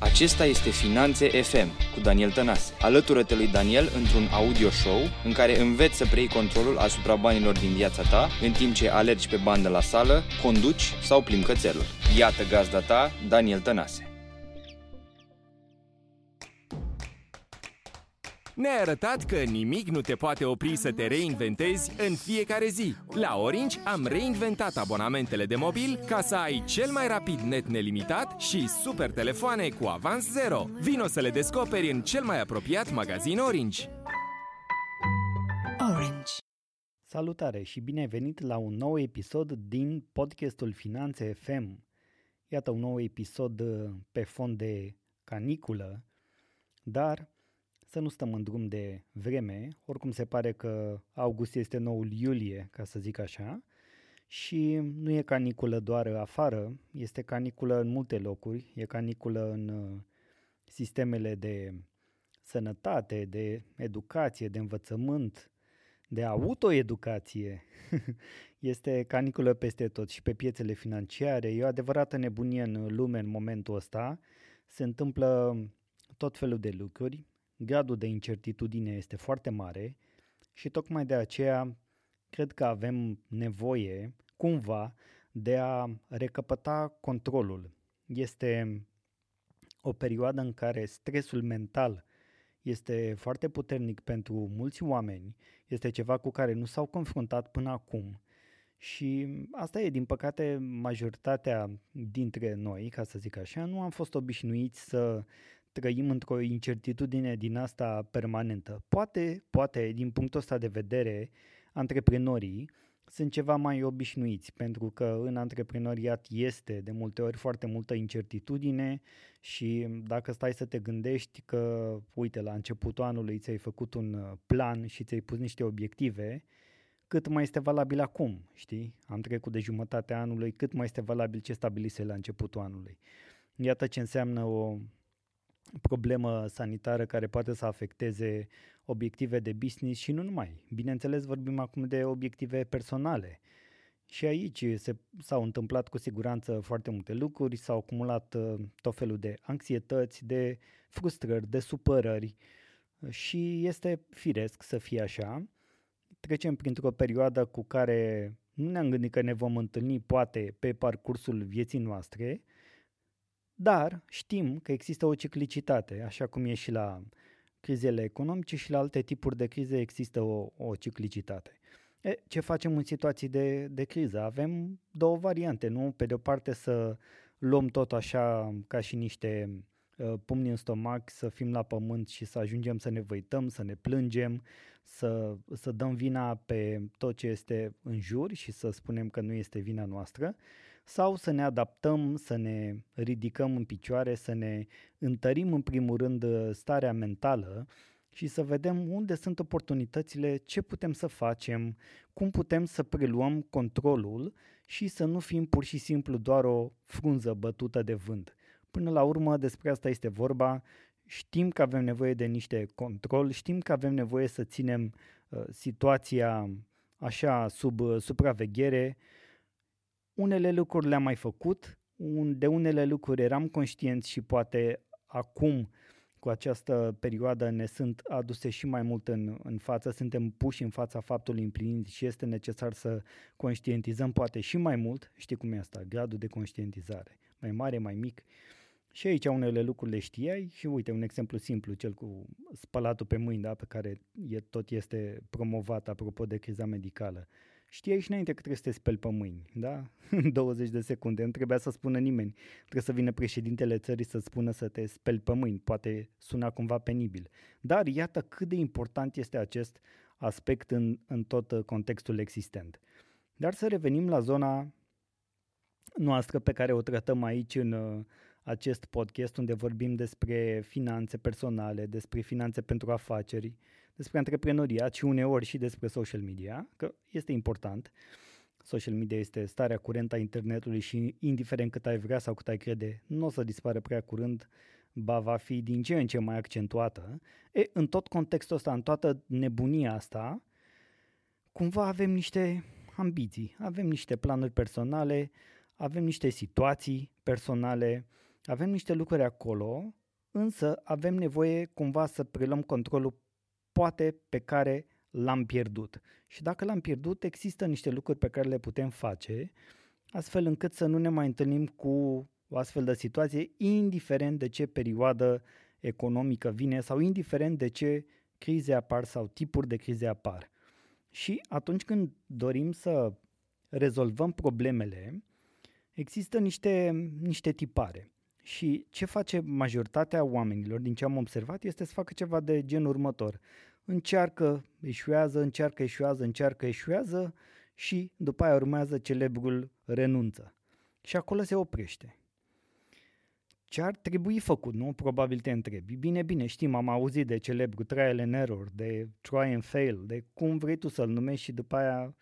Acesta este Finanțe FM cu Daniel Tănase. Alătură-te lui Daniel într-un audio show în care înveți să preiei controlul asupra banilor din viața ta în timp ce alergi pe bandă la sală, conduci sau plimbi cățelul. Iată gazda ta, Daniel Tănase. Ne-ai arătat că nimic nu te poate opri să te reinventezi în fiecare zi. La Orange am reinventat abonamentele de mobil ca să ai cel mai rapid net nelimitat și super telefoane cu avans zero. Vino să le descoperi în cel mai apropiat magazin Orange. Orange. Salutare și bine ai venit la un nou episod din podcastul Finanțe FM. Iată un nou episod uh, pe fond de caniculă, dar să nu stăm în drum de vreme, oricum se pare că august este noul iulie, ca să zic așa, și nu e caniculă doar afară, este caniculă în multe locuri, e caniculă în uh, sistemele de sănătate, de educație, de învățământ, de autoeducație. este caniculă peste tot și pe piețele financiare. E o adevărată nebunie în lume în momentul ăsta. Se întâmplă tot felul de lucruri gradul de incertitudine este foarte mare și tocmai de aceea cred că avem nevoie cumva de a recăpăta controlul. Este o perioadă în care stresul mental este foarte puternic pentru mulți oameni, este ceva cu care nu s-au confruntat până acum și asta e, din păcate, majoritatea dintre noi, ca să zic așa, nu am fost obișnuiți să trăim într-o incertitudine din asta permanentă. Poate, poate, din punctul ăsta de vedere, antreprenorii sunt ceva mai obișnuiți, pentru că în antreprenoriat este de multe ori foarte multă incertitudine și dacă stai să te gândești că, uite, la începutul anului ți-ai făcut un plan și ți-ai pus niște obiective, cât mai este valabil acum, știi? Am trecut de jumătatea anului, cât mai este valabil ce stabilise la începutul anului. Iată ce înseamnă o problemă sanitară care poate să afecteze obiective de business și nu numai. Bineînțeles, vorbim acum de obiective personale. Și aici se, s-au întâmplat cu siguranță foarte multe lucruri, s-au acumulat uh, tot felul de anxietăți, de frustrări, de supărări și este firesc să fie așa. Trecem printr-o perioadă cu care nu ne-am gândit că ne vom întâlni poate pe parcursul vieții noastre, dar știm că există o ciclicitate, așa cum e și la crizele economice și la alte tipuri de crize există o, o ciclicitate. E, ce facem în situații de, de criză? Avem două variante, nu? Pe de o parte să luăm tot așa ca și niște uh, pumni în stomac, să fim la pământ și să ajungem să ne văităm, să ne plângem, să, să dăm vina pe tot ce este în jur și să spunem că nu este vina noastră sau să ne adaptăm, să ne ridicăm în picioare, să ne întărim în primul rând starea mentală și să vedem unde sunt oportunitățile, ce putem să facem, cum putem să preluăm controlul și să nu fim pur și simplu doar o frunză bătută de vânt. Până la urmă despre asta este vorba, știm că avem nevoie de niște control, știm că avem nevoie să ținem uh, situația așa sub uh, supraveghere, unele lucruri le-am mai făcut, de unele lucruri eram conștient și poate acum cu această perioadă ne sunt aduse și mai mult în, în față, suntem puși în fața faptului împlinit și este necesar să conștientizăm poate și mai mult, știi cum e asta, gradul de conștientizare, mai mare, mai mic. Și aici unele lucruri le știai și uite un exemplu simplu, cel cu spălatul pe mâini, da, pe care e, tot este promovat apropo de criza medicală. Știai și înainte că trebuie să te speli pe mâini, da? 20 de secunde, nu trebuia să spună nimeni. Trebuie să vină președintele țării să spună să te speli pe mâini, poate suna cumva penibil. Dar iată cât de important este acest aspect în, în tot uh, contextul existent. Dar să revenim la zona noastră pe care o tratăm aici în uh, acest podcast unde vorbim despre finanțe personale, despre finanțe pentru afaceri, despre antreprenoriat și uneori și despre social media, că este important. Social media este starea curentă a internetului și indiferent cât ai vrea sau cât ai crede, nu o să dispară prea curând, ba va fi din ce în ce mai accentuată. E, în tot contextul ăsta, în toată nebunia asta, cumva avem niște ambiții, avem niște planuri personale, avem niște situații personale, Avem niște lucruri acolo, însă avem nevoie cumva să preluăm controlul poate pe care l-am pierdut. Și dacă l-am pierdut, există niște lucruri pe care le putem face, astfel încât să nu ne mai întâlnim cu o astfel de situație, indiferent de ce perioadă economică vine sau indiferent de ce crize apar sau tipuri de crize apar. Și atunci când dorim să rezolvăm problemele, există niște, niște tipare. Și ce face majoritatea oamenilor, din ce am observat, este să facă ceva de genul următor. Încearcă, eșuează, încearcă, eșuează, încearcă, eșuează și după aia urmează celebrul renunță. Și acolo se oprește. Ce ar trebui făcut, nu? Probabil te întrebi. Bine, bine, știm, am auzit de celebru trial and error, de try and fail, de cum vrei tu să-l numești și după aia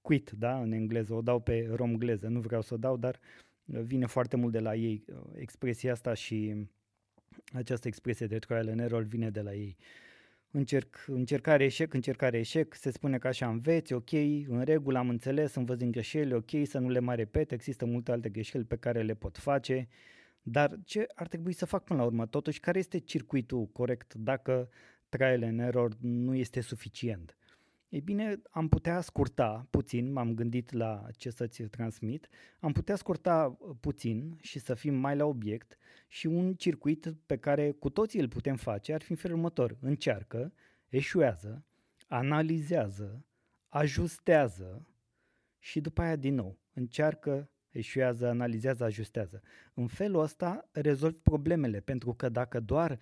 quit, da, în engleză, o dau pe romgleză, nu vreau să o dau, dar vine foarte mult de la ei expresia asta și această expresie de trial and error vine de la ei. Încerc, încercare eșec, încercare eșec, se spune că așa înveți, ok, în regulă am înțeles, învăț din greșeli, ok, să nu le mai repet, există multe alte greșeli pe care le pot face, dar ce ar trebui să fac până la urmă? Totuși, care este circuitul corect dacă trial and error nu este suficient? Ei bine, am putea scurta puțin, m-am gândit la ce să-ți transmit, am putea scurta uh, puțin și să fim mai la obiect și un circuit pe care cu toții îl putem face ar fi în felul următor. Încearcă, eșuează, analizează, ajustează și după aia din nou. Încearcă, eșuează, analizează, ajustează. În felul ăsta rezolvi problemele, pentru că dacă doar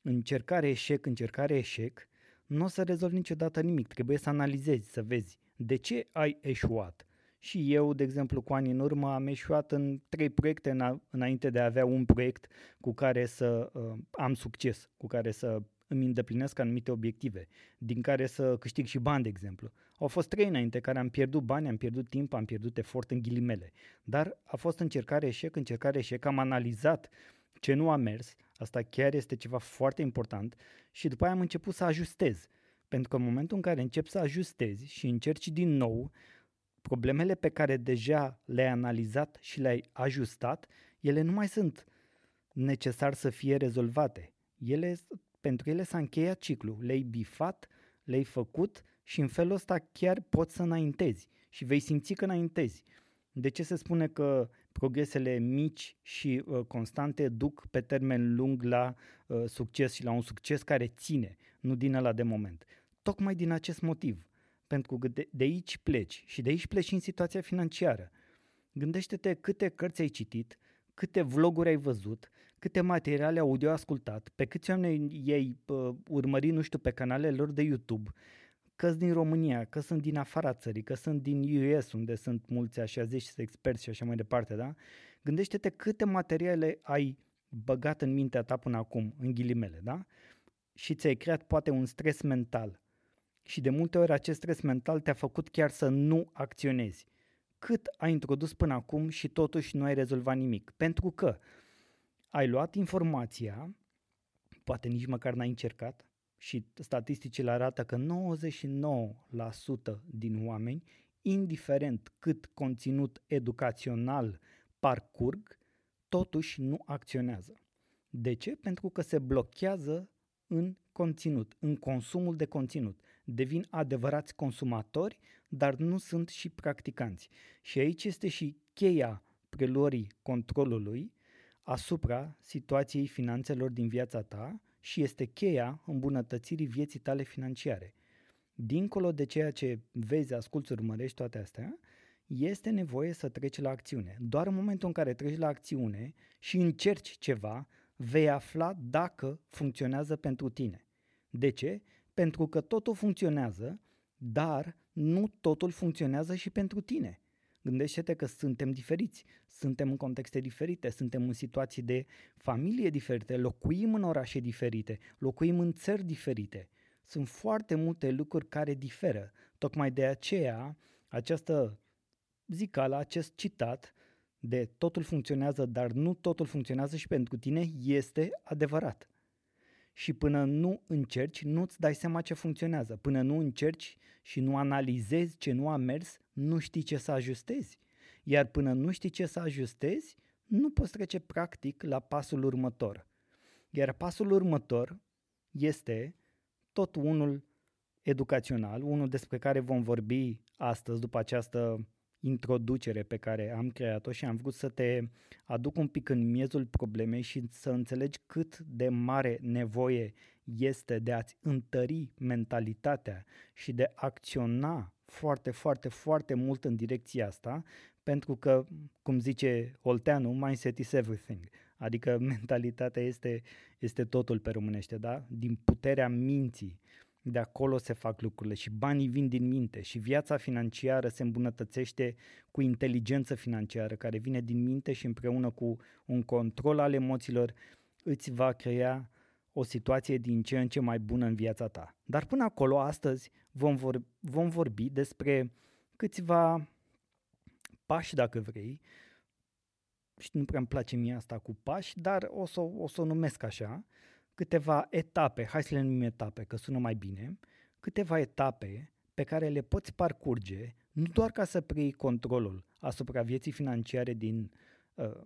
încercare, eșec, încercare, eșec, nu o să rezolvi niciodată nimic. Trebuie să analizezi, să vezi de ce ai eșuat. Și eu, de exemplu, cu ani în urmă am eșuat în trei proiecte înainte de a avea un proiect cu care să uh, am succes, cu care să îmi îndeplinesc anumite obiective, din care să câștig și bani, de exemplu. Au fost trei înainte care am pierdut bani, am pierdut timp, am pierdut efort în ghilimele. Dar a fost încercare eșec, încercare eșec, am analizat ce nu a mers, asta chiar este ceva foarte important și după aia am început să ajustez. Pentru că în momentul în care încep să ajustezi și încerci din nou, problemele pe care deja le-ai analizat și le-ai ajustat, ele nu mai sunt necesar să fie rezolvate. Ele, pentru ele s-a încheiat ciclu, le-ai bifat, le-ai făcut și în felul ăsta chiar poți să înaintezi și vei simți că înaintezi. De ce se spune că progresele mici și uh, constante duc pe termen lung la uh, succes și la un succes care ține, nu din ăla de moment? Tocmai din acest motiv. Pentru că de, de aici pleci și de aici pleci și în situația financiară. Gândește-te câte cărți ai citit, câte vloguri ai văzut, câte materiale audio ascultat, pe câți oameni ei uh, urmări, nu știu, pe canalele lor de YouTube, că din România, că sunt din afara țării, că sunt din US, unde sunt mulți așa zici experți și așa mai departe, da? Gândește-te câte materiale ai băgat în mintea ta până acum, în ghilimele, da? Și ți-ai creat poate un stres mental. Și de multe ori acest stres mental te-a făcut chiar să nu acționezi. Cât ai introdus până acum și totuși nu ai rezolvat nimic. Pentru că ai luat informația, poate nici măcar n-ai încercat, și statisticile arată că 99% din oameni, indiferent cât conținut educațional parcurg, totuși nu acționează. De ce? Pentru că se blochează în conținut, în consumul de conținut. Devin adevărați consumatori, dar nu sunt și practicanți. Și aici este și cheia preluării controlului asupra situației finanțelor din viața ta și este cheia îmbunătățirii vieții tale financiare. Dincolo de ceea ce vezi, asculți, urmărești toate astea, este nevoie să treci la acțiune. Doar în momentul în care treci la acțiune și încerci ceva, vei afla dacă funcționează pentru tine. De ce? Pentru că totul funcționează, dar nu totul funcționează și pentru tine. Gândește-te că suntem diferiți, suntem în contexte diferite, suntem în situații de familie diferite, locuim în orașe diferite, locuim în țări diferite. Sunt foarte multe lucruri care diferă. Tocmai de aceea, această zicală, acest citat de totul funcționează, dar nu totul funcționează și pentru tine, este adevărat. Și până nu încerci, nu-ți dai seama ce funcționează. Până nu încerci și nu analizezi ce nu a mers, nu știi ce să ajustezi. Iar până nu știi ce să ajustezi, nu poți trece practic la pasul următor. Iar pasul următor este tot unul educațional, unul despre care vom vorbi astăzi după această introducere pe care am creat-o și am vrut să te aduc un pic în miezul problemei și să înțelegi cât de mare nevoie este de a-ți întări mentalitatea și de a acționa foarte, foarte, foarte mult în direcția asta, pentru că, cum zice Olteanu, mindset is everything. Adică mentalitatea este, este totul pe românește, da? Din puterea minții, de acolo se fac lucrurile și banii vin din minte și viața financiară se îmbunătățește cu inteligență financiară care vine din minte și împreună cu un control al emoțiilor îți va crea o situație din ce în ce mai bună în viața ta. Dar până acolo, astăzi vom, vor, vom vorbi despre câțiva pași, dacă vrei, și nu prea îmi place mie asta cu pași, dar o să o, să o numesc așa, câteva etape, hai să le numim etape, că sună mai bine, câteva etape pe care le poți parcurge nu doar ca să preiei controlul asupra vieții financiare din, uh,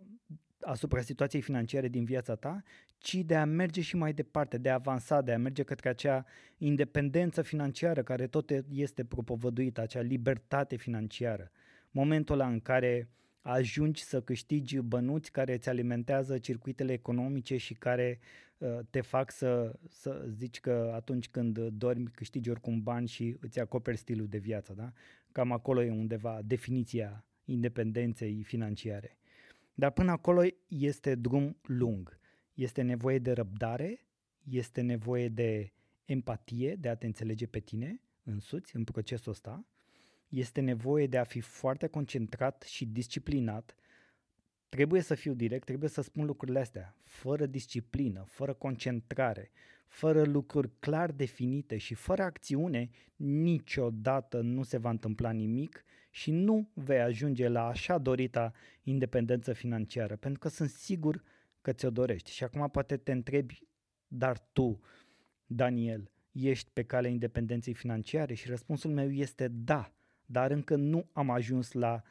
asupra situației financiare din viața ta, ci de a merge și mai departe, de a avansa, de a merge către acea independență financiară care tot este propovăduită, acea libertate financiară. Momentul ăla în care ajungi să câștigi bănuți care îți alimentează circuitele economice și care uh, te fac să, să zici că atunci când dormi câștigi oricum bani și îți acoperi stilul de viață. Da? Cam acolo e undeva definiția independenței financiare. Dar până acolo este drum lung. Este nevoie de răbdare, este nevoie de empatie, de a te înțelege pe tine însuți în procesul ăsta, este nevoie de a fi foarte concentrat și disciplinat. Trebuie să fiu direct, trebuie să spun lucrurile astea. Fără disciplină, fără concentrare, fără lucruri clar definite și fără acțiune, niciodată nu se va întâmpla nimic și nu vei ajunge la așa dorita independență financiară, pentru că sunt sigur că ți-o dorești. Și acum poate te întrebi, dar tu, Daniel, ești pe calea independenței financiare? Și răspunsul meu este da dar încă nu am ajuns la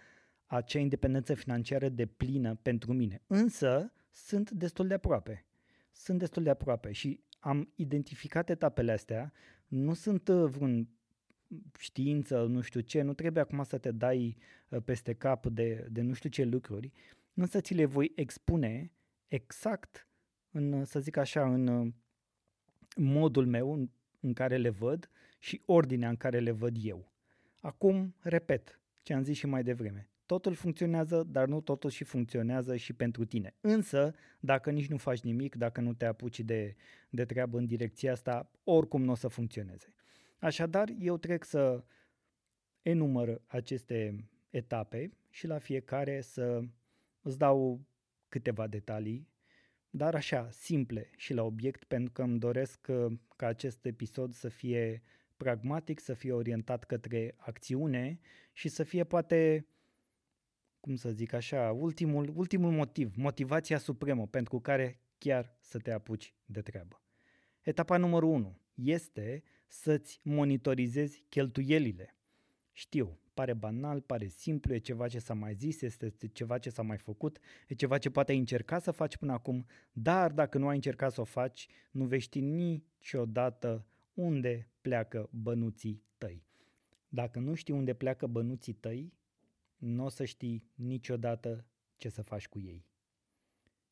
acea independență financiară de plină pentru mine. Însă sunt destul de aproape. Sunt destul de aproape și am identificat etapele astea. Nu sunt uh, vreun știință, nu știu ce, nu trebuie acum să te dai uh, peste cap de, de nu știu ce lucruri, însă ți le voi expune exact în, să zic așa, în modul meu în, în care le văd și ordinea în care le văd eu. Acum, repet ce am zis și mai devreme. Totul funcționează, dar nu totul și funcționează și pentru tine. Însă, dacă nici nu faci nimic, dacă nu te apuci de, de treabă în direcția asta, oricum nu o să funcționeze. Așadar, eu trec să enumăr aceste etape și la fiecare să îți dau câteva detalii, dar așa, simple și la obiect, pentru că îmi doresc ca acest episod să fie pragmatic, să fie orientat către acțiune și să fie poate, cum să zic așa, ultimul, ultimul motiv, motivația supremă pentru care chiar să te apuci de treabă. Etapa numărul 1 este să-ți monitorizezi cheltuielile. Știu, pare banal, pare simplu, e ceva ce s-a mai zis, este ceva ce s-a mai făcut, e ceva ce poate ai încercat să faci până acum, dar dacă nu ai încercat să o faci, nu vei ști niciodată unde pleacă bănuții tăi. Dacă nu știi unde pleacă bănuții tăi, nu o să știi niciodată ce să faci cu ei.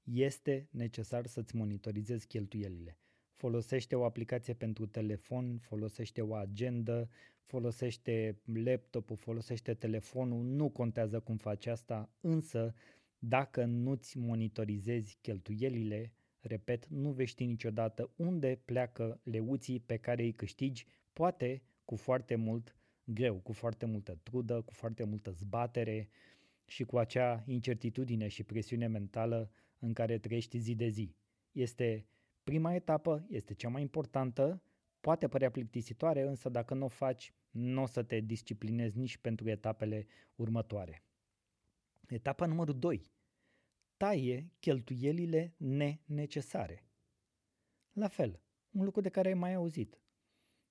Este necesar să-ți monitorizezi cheltuielile. Folosește o aplicație pentru telefon, folosește o agendă, folosește laptopul, folosește telefonul, nu contează cum faci asta, însă dacă nu-ți monitorizezi cheltuielile, Repet, nu vei ști niciodată unde pleacă leuții pe care îi câștigi, poate cu foarte mult greu, cu foarte multă trudă, cu foarte multă zbatere și cu acea incertitudine și presiune mentală în care trăiești zi de zi. Este prima etapă, este cea mai importantă, poate părea plictisitoare, însă dacă nu o faci, nu o să te disciplinezi nici pentru etapele următoare. Etapa numărul 2 taie cheltuielile nenecesare. La fel, un lucru de care ai mai auzit.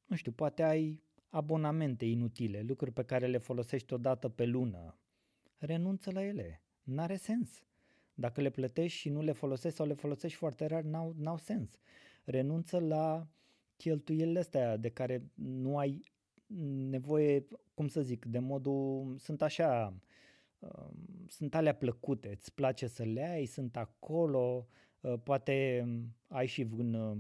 Nu știu, poate ai abonamente inutile, lucruri pe care le folosești o dată pe lună. Renunță la ele. N-are sens. Dacă le plătești și nu le folosești sau le folosești foarte rar, n-au, n-au sens. Renunță la cheltuielile astea de care nu ai nevoie, cum să zic, de modul, sunt așa, um, sunt alea plăcute, îți place să le ai, sunt acolo, uh, poate ai și vreun uh,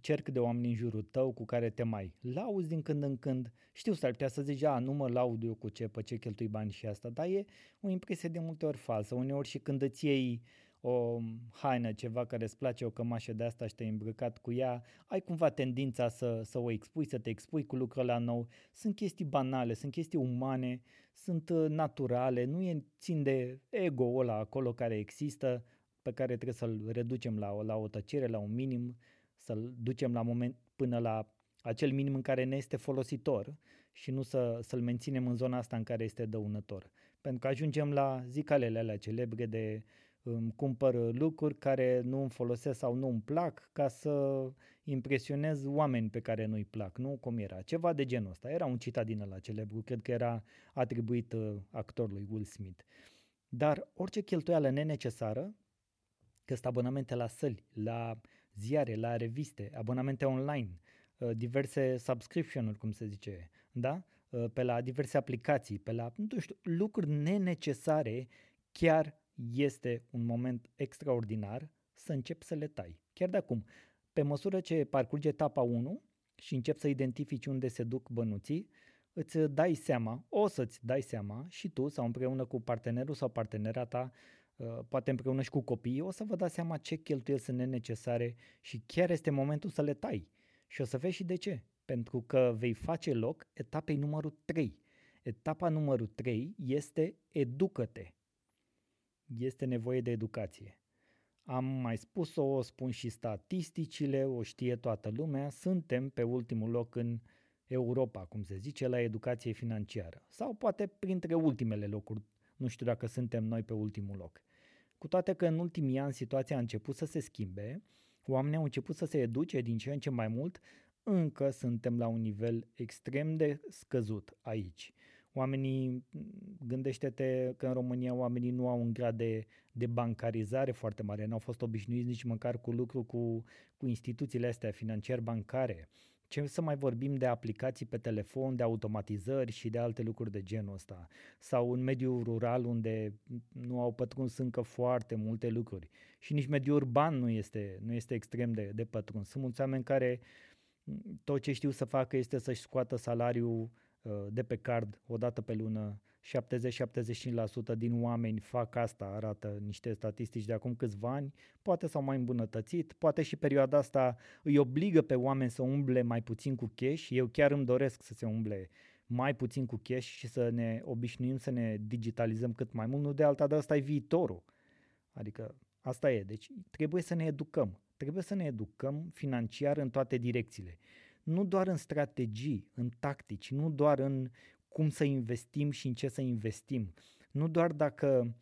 cerc de oameni în jurul tău cu care te mai lauzi din când în când. Știu, s-ar putea să zici, a, nu mă laud eu cu ce, pe ce cheltui bani și asta, dar e o impresie de multe ori falsă. Uneori și când îți iei o haină, ceva care îți place, o cămașă de asta și te-ai îmbrăcat cu ea, ai cumva tendința să, să o expui, să te expui cu lucrul la nou. Sunt chestii banale, sunt chestii umane, sunt uh, naturale, nu e țin de ego-ul ăla acolo care există, pe care trebuie să-l reducem la, la o tăcere, la un minim, să-l ducem la moment până la acel minim în care ne este folositor și nu să, să-l menținem în zona asta în care este dăunător. Pentru că ajungem la zicalele alea celebre de îmi cumpăr lucruri care nu îmi folosesc sau nu îmi plac ca să impresionez oameni pe care nu-i plac, nu? Cum era? Ceva de genul ăsta. Era un citat din ăla celebru, cred că era atribuit uh, actorului Will Smith. Dar orice cheltuială nenecesară, că sunt abonamente la săli, la ziare, la reviste, abonamente online, uh, diverse subscription-uri, cum se zice, da? Uh, pe la diverse aplicații, pe la, nu știu, lucruri nenecesare, chiar este un moment extraordinar să începi să le tai. Chiar de acum, pe măsură ce parcurge etapa 1 și începi să identifici unde se duc bănuții, îți dai seama, o să-ți dai seama și tu sau împreună cu partenerul sau partenera ta Uh, poate împreună și cu copiii, o să vă dați seama ce cheltuieli sunt nenecesare și chiar este momentul să le tai. Și o să vezi și de ce. Pentru că vei face loc etapei numărul 3. Etapa numărul 3 este educă-te. Este nevoie de educație. Am mai spus-o, o spun și statisticile, o știe toată lumea, suntem pe ultimul loc în Europa, cum se zice, la educație financiară. Sau poate printre ultimele locuri, nu știu dacă suntem noi pe ultimul loc. Cu toate că în ultimii ani situația a început să se schimbe, oamenii au început să se educe din ce în ce mai mult, încă suntem la un nivel extrem de scăzut aici. Oamenii, gândește-te că în România oamenii nu au un grad de, de bancarizare foarte mare, nu au fost obișnuiți nici măcar cu lucru cu, cu instituțiile astea financiar-bancare. Ce să mai vorbim de aplicații pe telefon, de automatizări și de alte lucruri de genul ăsta. Sau în mediul rural unde nu au pătruns încă foarte multe lucruri. Și nici mediul urban nu este, nu este extrem de, de pătruns. Sunt mulți oameni care tot ce știu să facă este să-și scoată salariul uh, de pe card o dată pe lună 70-75% din oameni fac asta, arată niște statistici de acum câțiva ani, poate s-au mai îmbunătățit, poate și perioada asta îi obligă pe oameni să umble mai puțin cu cash, eu chiar îmi doresc să se umble mai puțin cu cash și să ne obișnuim să ne digitalizăm cât mai mult, nu de alta, dar asta e viitorul. Adică asta e, deci trebuie să ne educăm, trebuie să ne educăm financiar în toate direcțiile nu doar în strategii, în tactici, nu doar în cum să investim și în ce să investim. Nu doar dacă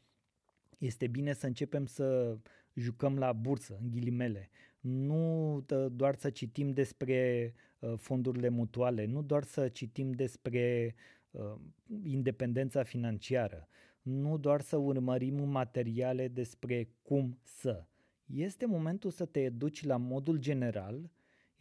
este bine să începem să jucăm la bursă, în ghilimele, nu doar să citim despre uh, fondurile mutuale, nu doar să citim despre uh, independența financiară, nu doar să urmărim materiale despre cum să. Este momentul să te educi la modul general,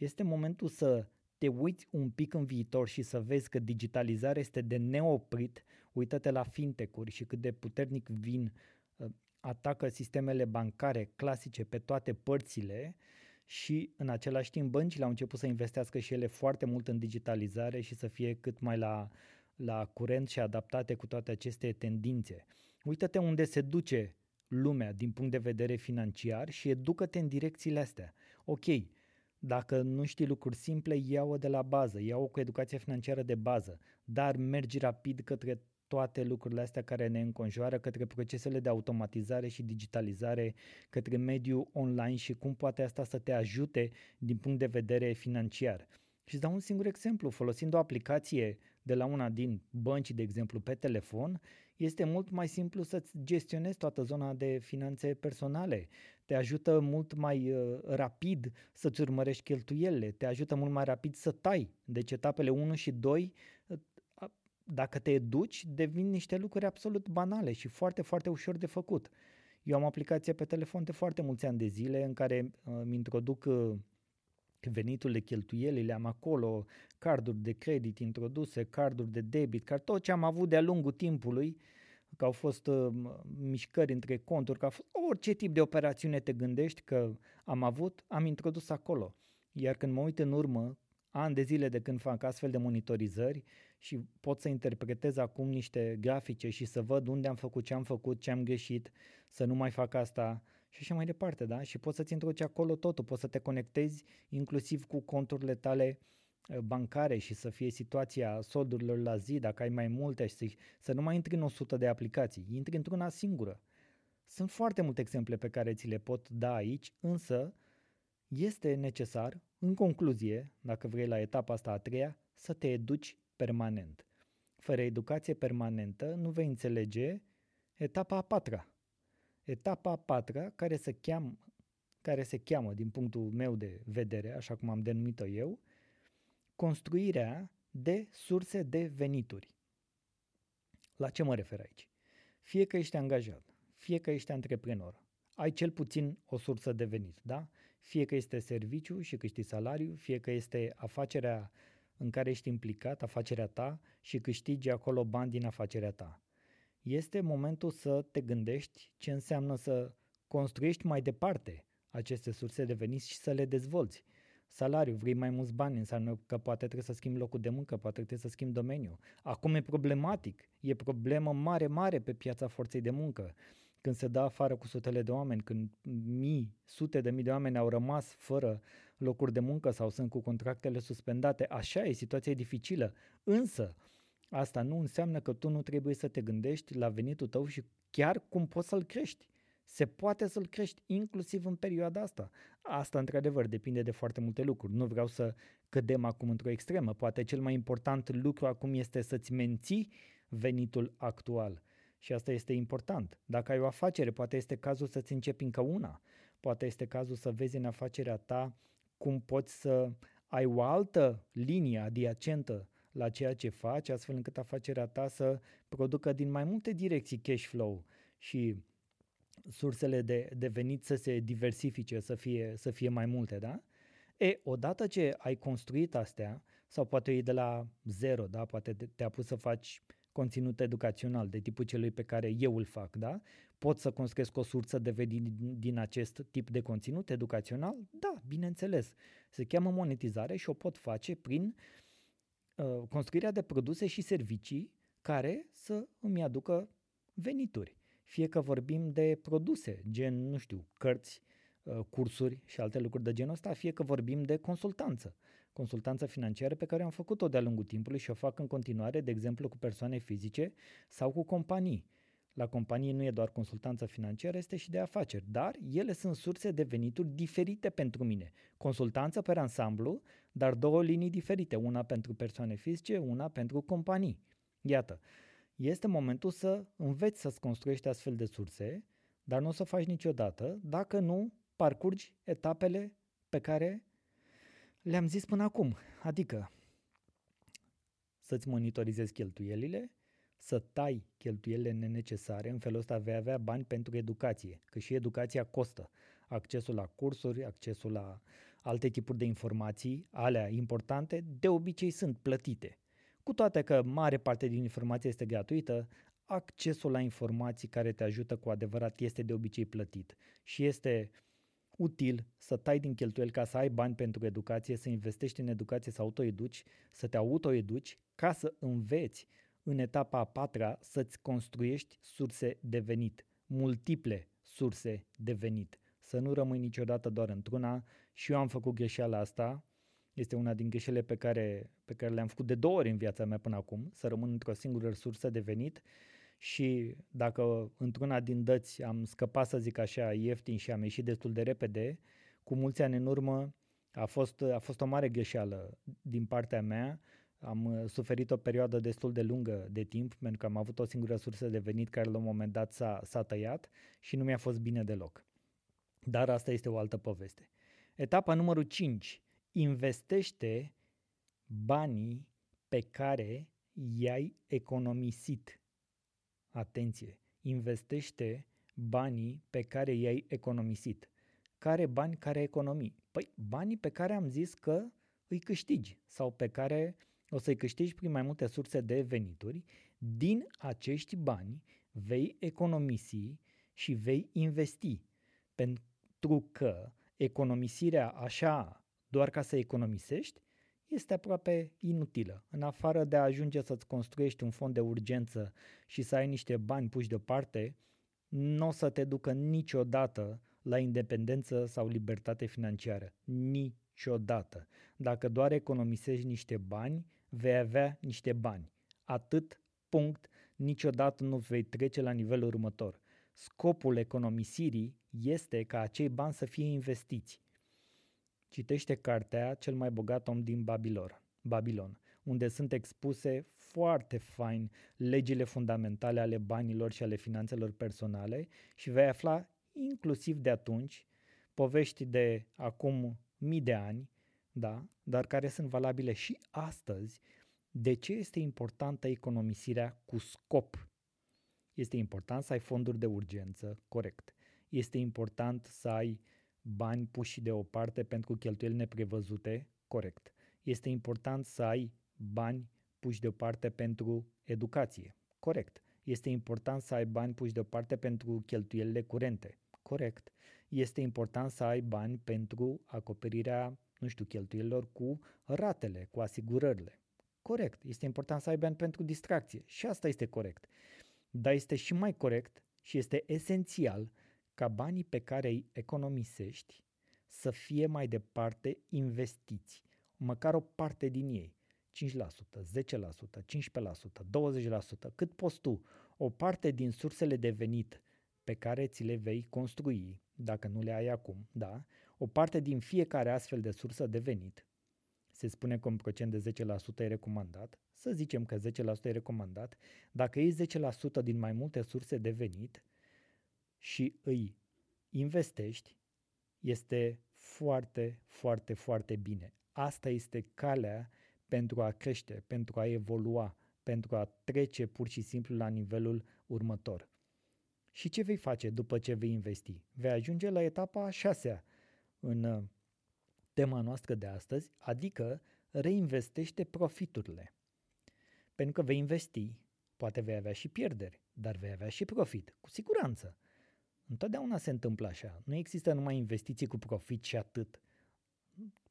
este momentul să te uiți un pic în viitor și să vezi că digitalizarea este de neoprit, uită-te la fintech-uri și cât de puternic vin, uh, atacă sistemele bancare clasice pe toate părțile și în același timp băncile au început să investească și ele foarte mult în digitalizare și să fie cât mai la, la curent și adaptate cu toate aceste tendințe. Uită-te unde se duce lumea din punct de vedere financiar și educă-te în direcțiile astea. Ok, dacă nu știi lucruri simple, ia-o de la bază, ia-o cu educație financiară de bază, dar mergi rapid către toate lucrurile astea care ne înconjoară, către procesele de automatizare și digitalizare, către mediul online și cum poate asta să te ajute din punct de vedere financiar. Și îți dau un singur exemplu, folosind o aplicație de la una din bănci, de exemplu, pe telefon, este mult mai simplu să-ți gestionezi toată zona de finanțe personale. Te ajută mult mai uh, rapid să-ți urmărești cheltuielile, te ajută mult mai rapid să tai. Deci etapele 1 și 2, uh, dacă te educi, devin niște lucruri absolut banale și foarte, foarte ușor de făcut. Eu am aplicație pe telefon de foarte mulți ani de zile în care uh, îmi introduc uh, veniturile, cheltuielile, am acolo carduri de credit introduse, carduri de debit, card, tot ce am avut de-a lungul timpului, că au fost uh, mișcări între conturi, că a fost orice tip de operațiune te gândești că am avut, am introdus acolo. Iar când mă uit în urmă, ani de zile de când fac astfel de monitorizări și pot să interpretez acum niște grafice și să văd unde am făcut, ce am făcut, ce am greșit, să nu mai fac asta și așa mai departe, da? Și poți să-ți introduci acolo totul, poți să te conectezi inclusiv cu conturile tale uh, bancare și să fie situația soldurilor la zi, dacă ai mai multe și să nu mai intri în 100 de aplicații, intri într-una singură. Sunt foarte multe exemple pe care ți le pot da aici, însă este necesar, în concluzie, dacă vrei la etapa asta a treia, să te educi permanent. Fără educație permanentă nu vei înțelege etapa a patra. Etapa a patra, care se cheamă, care se cheamă, din punctul meu de vedere, așa cum am denumit-o eu, construirea de surse de venituri. La ce mă refer aici? Fie că ești angajat, fie că ești antreprenor, ai cel puțin o sursă de venit, da? Fie că este serviciu și câștigi salariu, fie că este afacerea în care ești implicat, afacerea ta și câștigi acolo bani din afacerea ta. Este momentul să te gândești ce înseamnă să construiești mai departe aceste surse de venit și să le dezvolți. Salariu, vrei mai mulți bani, înseamnă că poate trebuie să schimbi locul de muncă, poate trebuie să schimbi domeniul. Acum e problematic, e problemă mare, mare pe piața forței de muncă când se dă afară cu sutele de oameni, când mii, sute de mii de oameni au rămas fără locuri de muncă sau sunt cu contractele suspendate, așa e, situația e dificilă. Însă, asta nu înseamnă că tu nu trebuie să te gândești la venitul tău și chiar cum poți să-l crești. Se poate să-l crești inclusiv în perioada asta. Asta, într-adevăr, depinde de foarte multe lucruri. Nu vreau să cădem acum într-o extremă. Poate cel mai important lucru acum este să-ți menții venitul actual și asta este important. Dacă ai o afacere, poate este cazul să-ți începi încă una. Poate este cazul să vezi în afacerea ta cum poți să ai o altă linie adiacentă la ceea ce faci, astfel încât afacerea ta să producă din mai multe direcții cash flow și sursele de, de venit să se diversifice, să fie, să fie mai multe, da? E, odată ce ai construit astea, sau poate e de la zero, da? Poate te-a pus să faci conținut educațional de tipul celui pe care eu îl fac, da? Pot să construiesc o sursă de venit din acest tip de conținut educațional? Da, bineînțeles. Se cheamă monetizare și o pot face prin uh, construirea de produse și servicii care să îmi aducă venituri. Fie că vorbim de produse, gen, nu știu, cărți, uh, cursuri și alte lucruri de genul ăsta, fie că vorbim de consultanță consultanță financiară pe care am făcut-o de-a lungul timpului și o fac în continuare, de exemplu, cu persoane fizice sau cu companii. La companie nu e doar consultanță financiară, este și de afaceri, dar ele sunt surse de venituri diferite pentru mine. Consultanță pe ansamblu, dar două linii diferite, una pentru persoane fizice, una pentru companii. Iată, este momentul să înveți să-ți construiești astfel de surse, dar nu o să faci niciodată dacă nu parcurgi etapele pe care le-am zis până acum, adică să-ți monitorizezi cheltuielile, să tai cheltuielile nenecesare, în felul ăsta vei avea bani pentru educație, că și educația costă. Accesul la cursuri, accesul la alte tipuri de informații, alea importante, de obicei sunt plătite. Cu toate că mare parte din informație este gratuită, accesul la informații care te ajută cu adevărat este de obicei plătit și este util să tai din cheltuieli ca să ai bani pentru educație, să investești în educație, să autoeduci, să te autoeduci, ca să înveți în etapa a patra să-ți construiești surse de venit, multiple surse de venit. Să nu rămâi niciodată doar într-una și eu am făcut greșeala asta, este una din greșelile pe care, pe care le-am făcut de două ori în viața mea până acum, să rămân într-o singură sursă de venit și dacă într-una din dăți am scăpat, să zic așa, ieftin și am ieșit destul de repede, cu mulți ani în urmă a fost, a fost o mare greșeală din partea mea. Am uh, suferit o perioadă destul de lungă de timp, pentru că am avut o singură sursă de venit care la un moment dat s-a, s-a tăiat și nu mi-a fost bine deloc. Dar asta este o altă poveste. Etapa numărul 5. Investește banii pe care i-ai economisit atenție, investește banii pe care i-ai economisit. Care bani, care economii? Păi banii pe care am zis că îi câștigi sau pe care o să-i câștigi prin mai multe surse de venituri. Din acești bani vei economisi și vei investi. Pentru că economisirea așa, doar ca să economisești, este aproape inutilă. În afară de a ajunge să-ți construiești un fond de urgență și să ai niște bani puși deoparte, nu o să te ducă niciodată la independență sau libertate financiară. Niciodată. Dacă doar economisești niște bani, vei avea niște bani. Atât, punct, niciodată nu vei trece la nivelul următor. Scopul economisirii este ca acei bani să fie investiți. Citește cartea Cel mai bogat om din Babilor, Babilon, unde sunt expuse foarte fain legile fundamentale ale banilor și ale finanțelor personale și vei afla inclusiv de atunci povești de acum mii de ani, da, dar care sunt valabile și astăzi, de ce este importantă economisirea cu scop? Este important să ai fonduri de urgență, corect. Este important să ai bani puși deoparte pentru cheltuieli neprevăzute, corect. Este important să ai bani puși deoparte pentru educație, corect. Este important să ai bani puși deoparte pentru cheltuielile curente, corect. Este important să ai bani pentru acoperirea, nu știu, cheltuielilor cu ratele, cu asigurările. Corect. Este important să ai bani pentru distracție și asta este corect. Dar este și mai corect și este esențial ca banii pe care îi economisești să fie mai departe investiți, măcar o parte din ei, 5%, 10%, 15%, 20%, cât poți tu, o parte din sursele de venit pe care ți le vei construi, dacă nu le ai acum, da, o parte din fiecare astfel de sursă de venit, se spune că un procent de 10% e recomandat, să zicem că 10% e recomandat, dacă iei 10% din mai multe surse de venit, și îi investești, este foarte, foarte, foarte bine. Asta este calea pentru a crește, pentru a evolua, pentru a trece pur și simplu la nivelul următor. Și ce vei face după ce vei investi? Vei ajunge la etapa a șasea în uh, tema noastră de astăzi, adică reinvestește profiturile. Pentru că vei investi, poate vei avea și pierderi, dar vei avea și profit, cu siguranță. Întotdeauna se întâmplă așa. Nu există numai investiții cu profit și atât.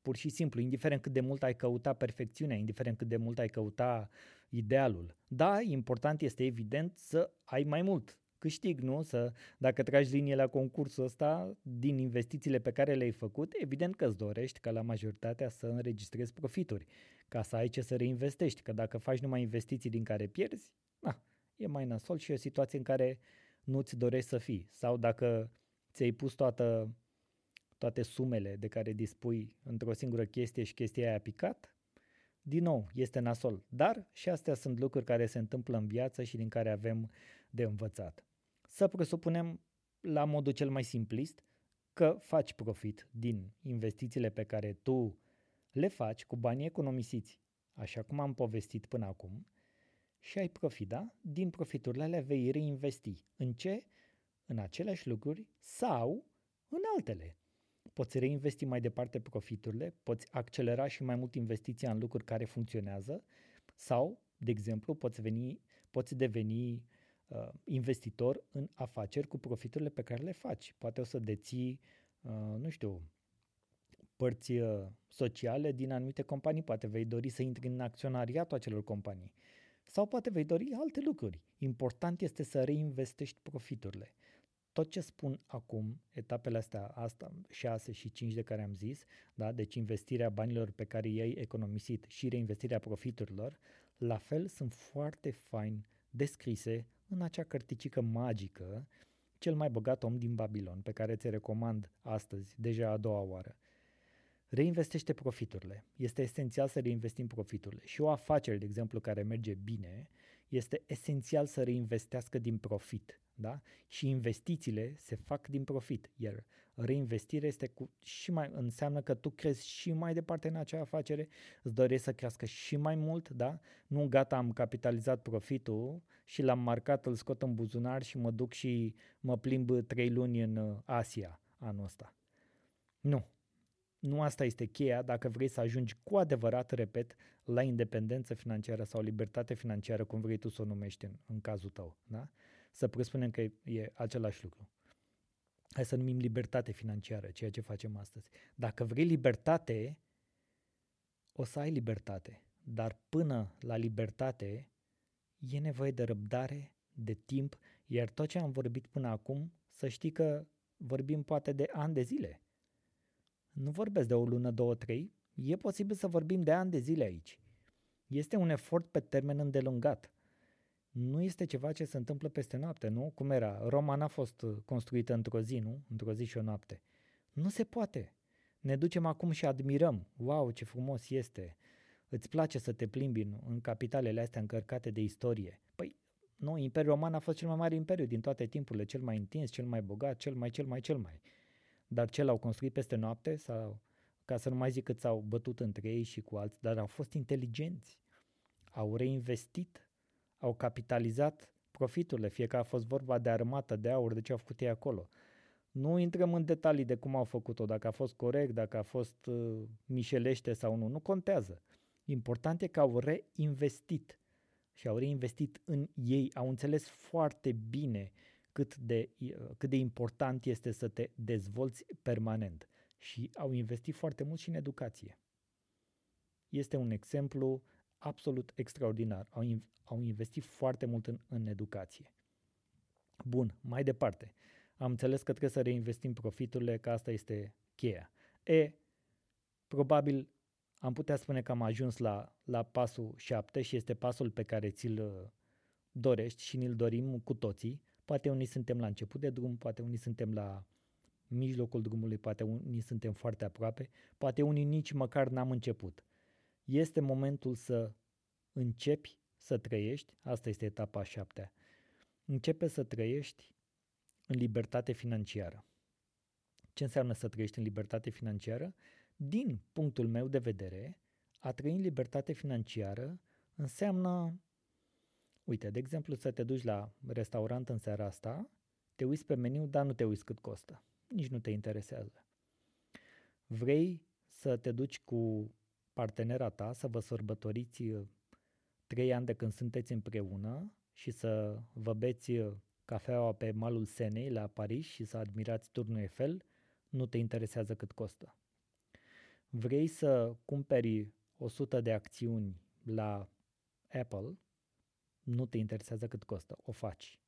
Pur și simplu, indiferent cât de mult ai căuta perfecțiunea, indiferent cât de mult ai căuta idealul. Da, important este evident să ai mai mult câștig, nu? Să, dacă tragi linie la concursul ăsta din investițiile pe care le-ai făcut, evident că îți dorești ca la majoritatea să înregistrezi profituri, ca să ai ce să reinvestești, că dacă faci numai investiții din care pierzi, na, e mai nasol și e o situație în care nu-ți dorești să fii. Sau dacă ți-ai pus toată, toate sumele de care dispui într-o singură chestie și chestia aia a picat, din nou, este nasol. Dar și astea sunt lucruri care se întâmplă în viață și din care avem de învățat. Să presupunem la modul cel mai simplist că faci profit din investițiile pe care tu le faci cu banii economisiți, așa cum am povestit până acum, și ai profit, da? Din profiturile alea vei reinvesti. În ce? În aceleași lucruri sau în altele. Poți reinvesti mai departe profiturile, poți accelera și mai mult investiția în lucruri care funcționează sau, de exemplu, poți, veni, poți deveni uh, investitor în afaceri cu profiturile pe care le faci. Poate o să deții, uh, nu știu, părți uh, sociale din anumite companii, poate vei dori să intri în acționariatul acelor companii. Sau poate vei dori alte lucruri. Important este să reinvestești profiturile. Tot ce spun acum, etapele astea, asta, 6 și 5 de care am zis, da? deci investirea banilor pe care i-ai economisit și reinvestirea profiturilor, la fel sunt foarte fain descrise în acea cărticică magică, cel mai bogat om din Babilon, pe care ți recomand astăzi, deja a doua oară. Reinvestește profiturile. Este esențial să reinvestim profiturile. Și o afacere, de exemplu, care merge bine, este esențial să reinvestească din profit. Da? Și investițiile se fac din profit, iar Reinvestire este cu și mai înseamnă că tu crezi și mai departe în acea afacere, îți dorești să crească și mai mult, da? Nu gata, am capitalizat profitul și l-am marcat, îl scot în buzunar și mă duc și mă plimb trei luni în uh, Asia anul ăsta. Nu. Nu asta este cheia dacă vrei să ajungi cu adevărat, repet, la independență financiară sau libertate financiară, cum vrei tu să o numești în, în cazul tău. Da? Să presupunem că e același lucru. Hai să numim libertate financiară, ceea ce facem astăzi. Dacă vrei libertate, o să ai libertate. Dar până la libertate e nevoie de răbdare, de timp, iar tot ce am vorbit până acum, să știi că vorbim poate de ani de zile. Nu vorbesc de o lună, două, trei, e posibil să vorbim de ani de zile aici. Este un efort pe termen îndelungat nu este ceva ce se întâmplă peste noapte, nu? Cum era? Roma n-a fost uh, construită într-o zi, nu? Într-o zi și o noapte. Nu se poate. Ne ducem acum și admirăm. Wow, ce frumos este. Îți place să te plimbi în, în capitalele astea încărcate de istorie. Păi, nu, Imperiul Roman a fost cel mai mare imperiu din toate timpurile, cel mai intens, cel mai bogat, cel mai, cel mai, cel mai. Dar ce l-au construit peste noapte sau, ca să nu mai zic cât s-au bătut între ei și cu alții, dar au fost inteligenți. Au reinvestit au capitalizat profiturile, fie că a fost vorba de armată, de aur, de ce au făcut ei acolo. Nu intrăm în detalii de cum au făcut-o, dacă a fost corect, dacă a fost uh, mișelește sau nu, nu contează. Important e că au reinvestit și au reinvestit în ei, au înțeles foarte bine cât de, uh, cât de important este să te dezvolți permanent și au investit foarte mult și în educație. Este un exemplu absolut extraordinar. Au, au investit foarte mult în, în educație. Bun, mai departe. Am înțeles că trebuie să reinvestim profiturile, că asta este cheia. E, probabil am putea spune că am ajuns la, la pasul 7 și este pasul pe care ți-l uh, dorești și ni-l dorim cu toții. Poate unii suntem la început de drum, poate unii suntem la mijlocul drumului, poate unii suntem foarte aproape, poate unii nici măcar n-am început. Este momentul să începi să trăiești, asta este etapa a șaptea, începe să trăiești în libertate financiară. Ce înseamnă să trăiești în libertate financiară? Din punctul meu de vedere, a trăi în libertate financiară înseamnă, uite, de exemplu, să te duci la restaurant în seara asta, te uiți pe meniu, dar nu te uiți cât costă. Nici nu te interesează. Vrei să te duci cu partenera ta, să vă sărbătoriți trei ani de când sunteți împreună și să vă beți cafeaua pe malul Senei la Paris și să admirați turnul Eiffel, nu te interesează cât costă. Vrei să cumperi 100 de acțiuni la Apple, nu te interesează cât costă, o faci.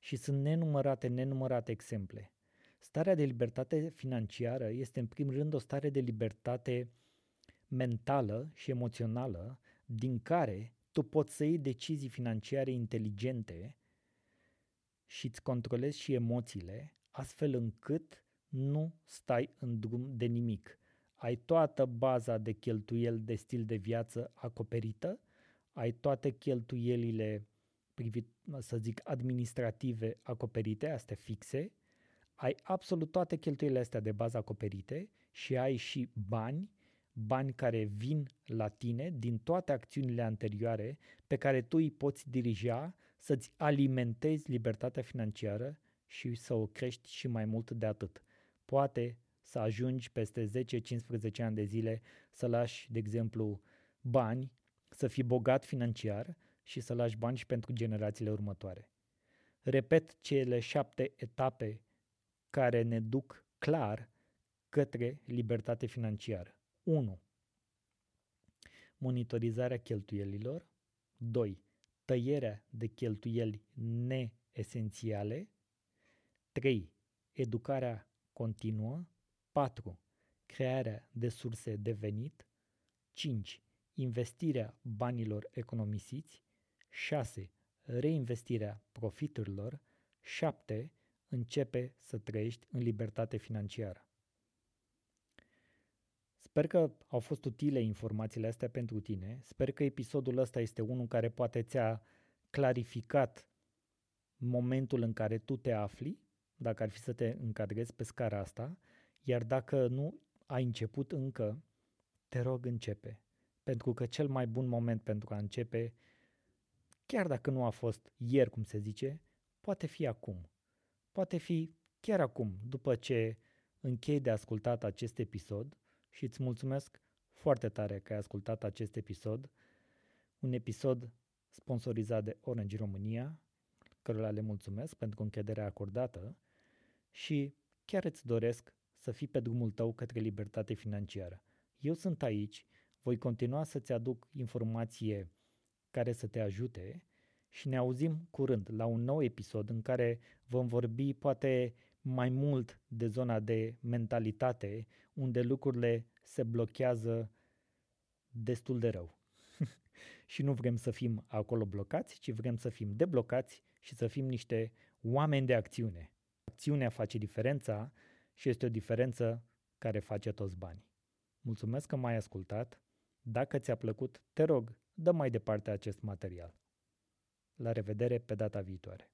Și sunt nenumărate, nenumărate exemple. Starea de libertate financiară este în primul rând o stare de libertate mentală și emoțională din care tu poți să iei decizii financiare inteligente și îți controlezi și emoțiile, astfel încât nu stai în drum de nimic. Ai toată baza de cheltuieli de stil de viață acoperită, ai toate cheltuielile privit, să zic, administrative acoperite, astea fixe, ai absolut toate cheltuielile astea de bază acoperite și ai și bani bani care vin la tine din toate acțiunile anterioare pe care tu îi poți dirija să-ți alimentezi libertatea financiară și să o crești și mai mult de atât. Poate să ajungi peste 10-15 ani de zile să lași, de exemplu, bani, să fii bogat financiar și să lași bani și pentru generațiile următoare. Repet cele șapte etape care ne duc clar către libertate financiară. 1. Monitorizarea cheltuielilor. 2. Tăierea de cheltuieli neesențiale. 3. Educarea continuă. 4. Crearea de surse de venit. 5. Investirea banilor economisiți. 6. Reinvestirea profiturilor. 7. Începe să trăiești în libertate financiară. Sper că au fost utile informațiile astea pentru tine. Sper că episodul ăsta este unul care poate ți-a clarificat momentul în care tu te afli, dacă ar fi să te încadrezi pe scara asta, Iar dacă nu ai început încă, te rog începe. Pentru că cel mai bun moment pentru a începe, chiar dacă nu a fost ieri, cum se zice, poate fi acum. Poate fi chiar acum, după ce închei de ascultat acest episod și îți mulțumesc foarte tare că ai ascultat acest episod, un episod sponsorizat de Orange România, cărora le mulțumesc pentru închederea acordată și chiar îți doresc să fii pe drumul tău către libertate financiară. Eu sunt aici, voi continua să-ți aduc informație care să te ajute și ne auzim curând la un nou episod în care vom vorbi poate mai mult de zona de mentalitate, unde lucrurile se blochează destul de rău. și nu vrem să fim acolo blocați, ci vrem să fim deblocați și să fim niște oameni de acțiune. Acțiunea face diferența și este o diferență care face toți banii. Mulțumesc că m-ai ascultat. Dacă ți-a plăcut, te rog, dă mai departe acest material. La revedere pe data viitoare.